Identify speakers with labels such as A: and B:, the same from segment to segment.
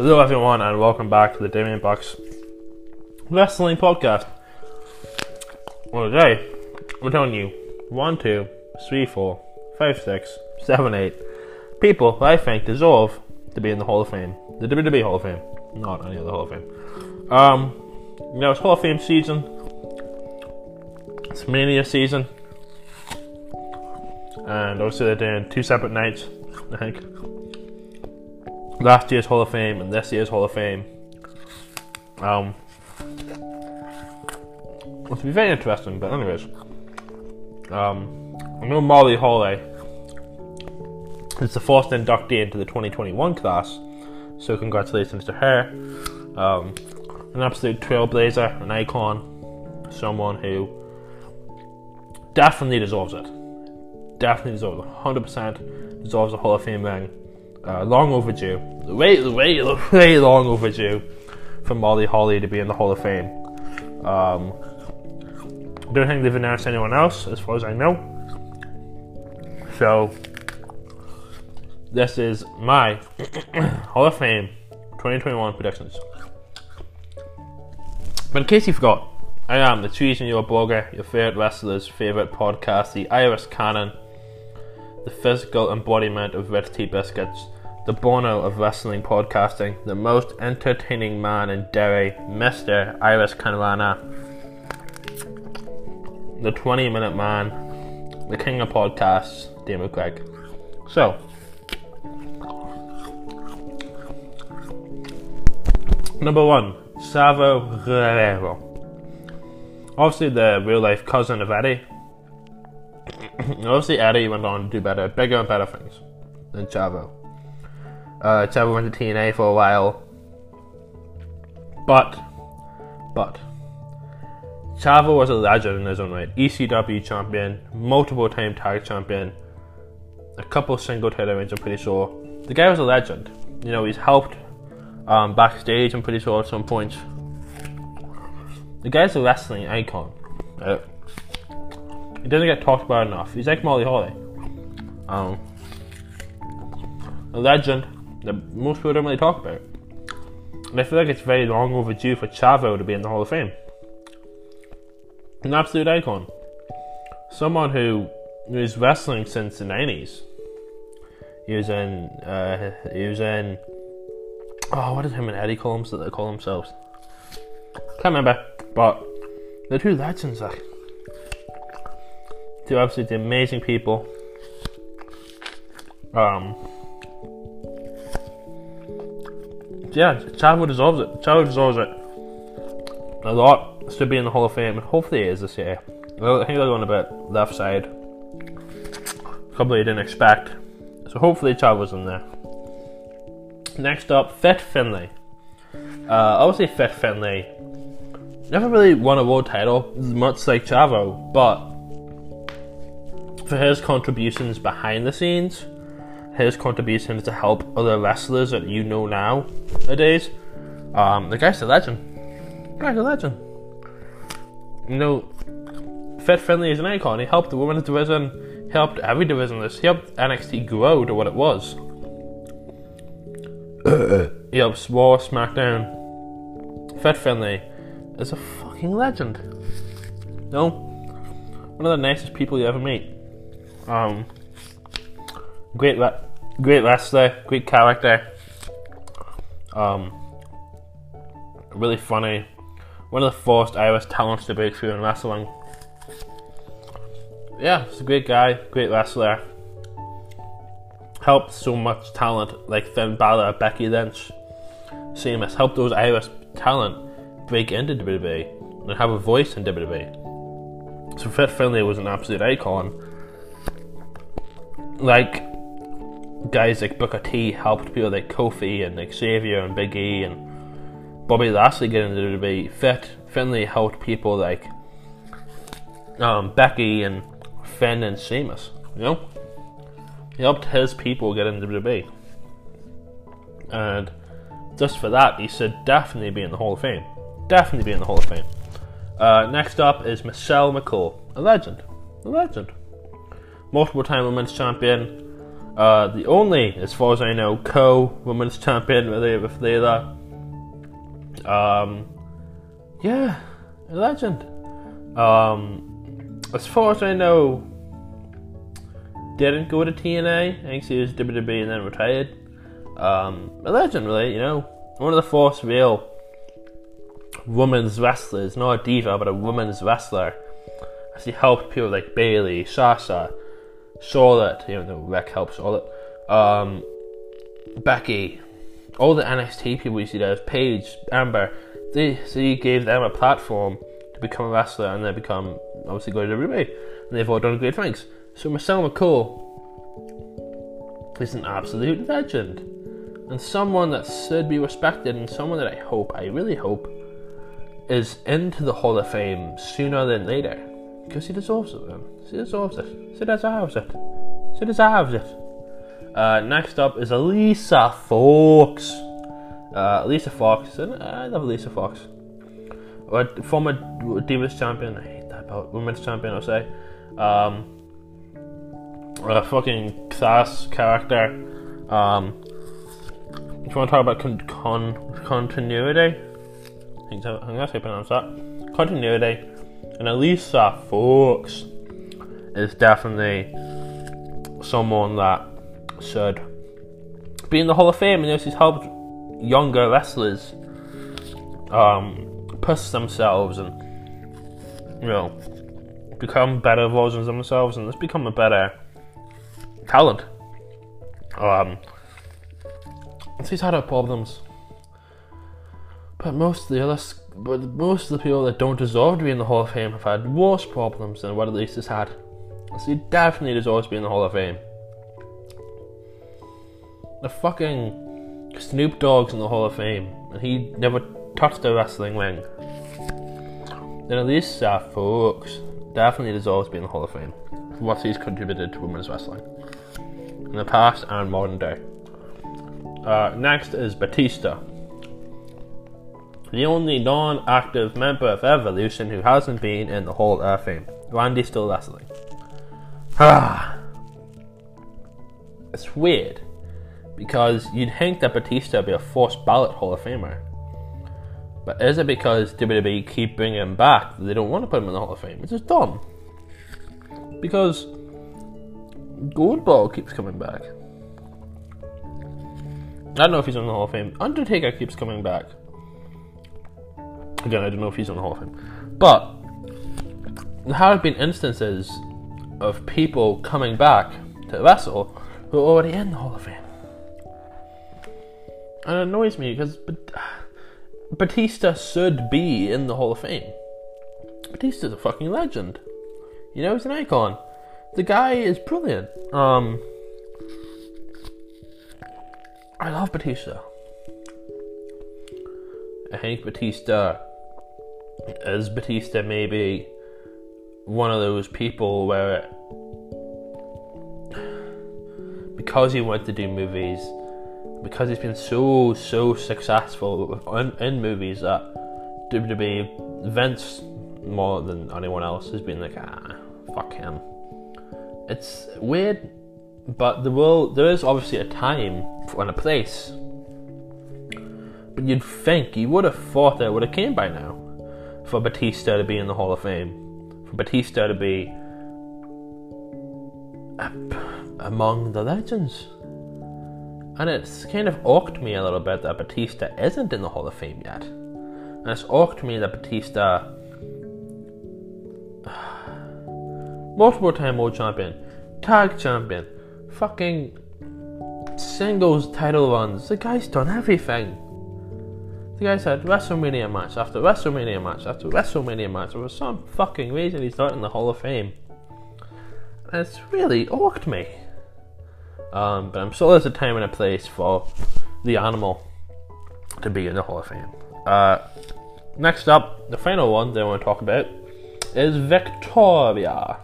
A: Hello, everyone, and welcome back to the Damien Bucks Wrestling Podcast. Well, today we're telling you one, two, three, four, five, six, seven, eight people that I think deserve to be in the Hall of Fame, the WWE Hall of Fame, not any other Hall of Fame. Um, you know, it's Hall of Fame season. It's Mania season, and obviously they're doing two separate nights. I think last year's Hall of Fame and this year's Hall of Fame. Um, it'll be very interesting. But anyways, um, I know Molly Holly is the first inductee into the 2021 class, so congratulations to her. Um, an absolute trailblazer, an icon, someone who definitely deserves it. Definitely deserves it. 100% deserves a Hall of Fame ring. Uh, long overdue. Way, way, way long overdue for Molly Holly to be in the Hall of Fame. Um, don't think they've announced anyone else, as far as I know. So, this is my Hall of Fame 2021 predictions. But in case you forgot, I am the Trees in Your Blogger, your favourite wrestler's favourite podcast, the Iris Cannon, the physical embodiment of Red Tea Biscuits, the Bono of wrestling podcasting, the most entertaining man in Derry, Mr. Iris Canrana, the 20 minute man, the king of podcasts, Damien Craig. So, number one, Chavo Guerrero. Obviously, the real life cousin of Eddie. Obviously, Eddie went on to do better, bigger and better things than Chavo. Uh, Chavo went to TNA for a while. But, but, Chavo was a legend in his own right. ECW champion, multiple time tag champion, a couple single title reigns, I'm pretty sure. The guy was a legend. You know, he's helped um, backstage, I'm pretty sure, at some point. The guy's a wrestling icon. Uh, he doesn't get talked about enough. He's like Molly Holly. Um, a legend that most people don't really talk about. And I feel like it's very long overdue for Chavo to be in the Hall of Fame. An absolute icon. Someone who was wrestling since the 90s. He was in, uh, he was in, oh, what did him and Eddie call so they call themselves? Can't remember, but they're two legends, like. Two absolutely amazing people. Um, yeah, Chavo deserves it. Chavo deserves it. A lot to be in the Hall of Fame, hopefully it is this year. I think they're going a bit left side. Probably didn't expect. So hopefully Chavo's in there. Next up, Fit Finlay. Uh, obviously, Fit Finlay never really won a world title, much like Chavo, but for his contributions behind the scenes, his contributions to help other wrestlers that you know now nowadays. Um, the guy's a legend. The guy's a legend. You know, Fit Finlay is an icon. He helped the women's division, he helped every division. This he helped NXT grow to what it was. he helped Raw, SmackDown. Fit Finlay is a fucking legend. No, one of the nicest people you ever meet. Um, great, great wrestler, great character. Um, really funny. One of the first Irish talents to break through in wrestling. Yeah, he's a great guy, great wrestler. Helped so much talent like Finn Balor, Becky Lynch, Sheamus. Helped those Irish talent break into WWE and have a voice in WWE. So Fit Finlay was an absolute icon. Like guys like Booker T helped people like Kofi and like Xavier and Big E and Bobby Lashley get into the WWE. Fit Finlay helped people like um, Becky and Finn and Sheamus. You know, he helped his people get into the WWE, and just for that, he should definitely be in the Hall of Fame. Definitely be in the Hall of Fame. Uh, next up is Michelle McCool, a legend, a legend, multiple time women's champion Uh, the only, as far as I know, co women's champion with Layla. Um, yeah, a legend. Um, as far as I know, didn't go to TNA. I think she was WWE and then retired. Um, a legend, really. You know, one of the first real women's wrestlers, not a diva, but a women's wrestler. She helped people like Bayley, Sasha, Charlotte, even though Ric helps Charlotte, um, Becky, all the NXT people you see there, Paige, Amber, they they gave them a platform to become a wrestler and they become obviously go to WWE, and they've all done great things. So Michelle McCool is an absolute legend, and someone that should be respected, and someone that I hope, I really hope, is into the Hall of Fame sooner than later, because he deserves it. Man. She deserves it. She deserves it. She deserves it. Uh, next up is Elisa Fox. Uh, Alicia Fox, I love Elisa Fox. A former Divas champion. I hate that about women's champion. I'll say. Um, a fucking class character. Um, if you want to talk about con- con- continuity, I think, so, I think that's how you pronounce that. Continuity, and Alicia Fox is definitely someone that should be in the Hall of Fame. And she's helped younger wrestlers um, push themselves and you know become better versions of themselves and just become a better talent. Um, she's had her problems, but most of the others, but most of the people that don't deserve to be in the Hall of Fame have had worse problems than what Elisa's had. So she definitely deserves to be in the Hall of Fame. The fucking Snoop Dogg's in the Hall of Fame, and he never touched a wrestling ring. Then Alicia Fox definitely deserves to be in the Hall of Fame for what he's contributed to women's wrestling in the past and modern day. Uh, next is Batista, the only non-active member of Evolution who hasn't been in the Hall of Fame. Randy still wrestling. Ah, it's weird because you'd think that Batista would be a forced ballot Hall of Famer. But is it because WWE keep bringing him back that they don't want to put him in the Hall of Fame? It's just dumb. Because Goldberg keeps coming back. I don't know if he's in the Hall of Fame. Undertaker keeps coming back. Again, I don't know if he's in the Hall of Fame. But there have been instances of people coming back to wrestle who are already in the Hall of Fame. And it annoys me because Batista should be in the Hall of Fame. Batista's a fucking legend. You know, he's an icon. The guy is brilliant. Um, I love Batista. I think Batista is Batista maybe one of those people where because he wanted to do movies, because he's been so so successful in, in movies that WWE Vince more than anyone else has been like ah fuck him. It's weird, but there will there is obviously a time and a place. But you'd think you would have thought that would have came by now for Batista to be in the Hall of Fame, for Batista to be among the legends. And it's kind of awked me a little bit that Batista isn't in the Hall of Fame yet. And it's awked me that Batista, multiple time world champion, tag champion, fucking singles title runs, the guy's done everything. The guy's had WrestleMania match after WrestleMania match after WrestleMania match. For some fucking reason, he's not in the Hall of Fame. And it's really awked me. Um, but I'm sure there's a time and a place for the animal to be in the Hall of Fame. Uh, next up, the final one that I want to talk about is Victoria.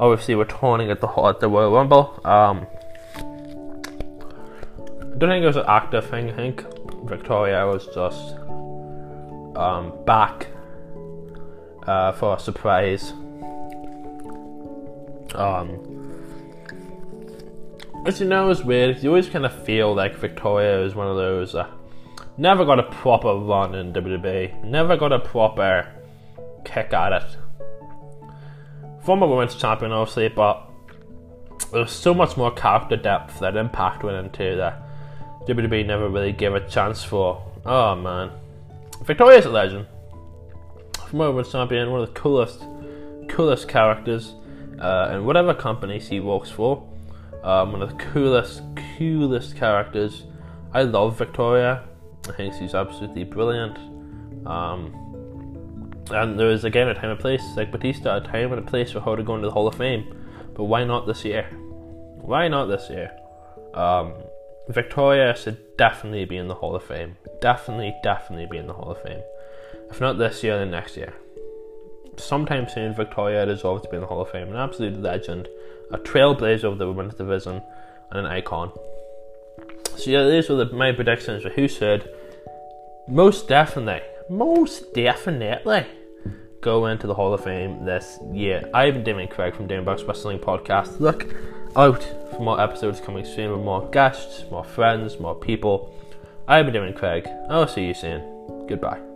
A: Obviously, returning at the at the Royal Rumble. Um, I don't think it was an active thing. I think Victoria was just um, back uh, for a surprise. Um, As you know, it's weird. You always kind of feel like Victoria is one of those uh, never got a proper run in WWE, never got a proper kick at it. Former women's champion, obviously, but there's so much more character depth that Impact went into that WWE never really gave a chance for. Oh man, Victoria's a legend. Former women's champion, one of the coolest, coolest characters uh, in whatever company she works for. Um, one of the coolest, coolest characters. I love Victoria. I think she's absolutely brilliant. Um, and there is again a time and place, like Batista, a time and a place for her to go into the Hall of Fame. But why not this year? Why not this year? Um, Victoria should definitely be in the Hall of Fame. Definitely, definitely be in the Hall of Fame. If not this year, then next year. Sometime soon, Victoria deserves to be in the Hall of Fame. An absolute legend, a trailblazer of the women's division, and an icon. So yeah, these were the, my predictions for who should most definitely, most definitely go into the Hall of Fame this year. I'm Damien Craig from Damien Bucks Wrestling Podcast. Look out for more episodes coming soon with more guests, more friends, more people. I'm Damien Craig. I'll see you soon. Goodbye.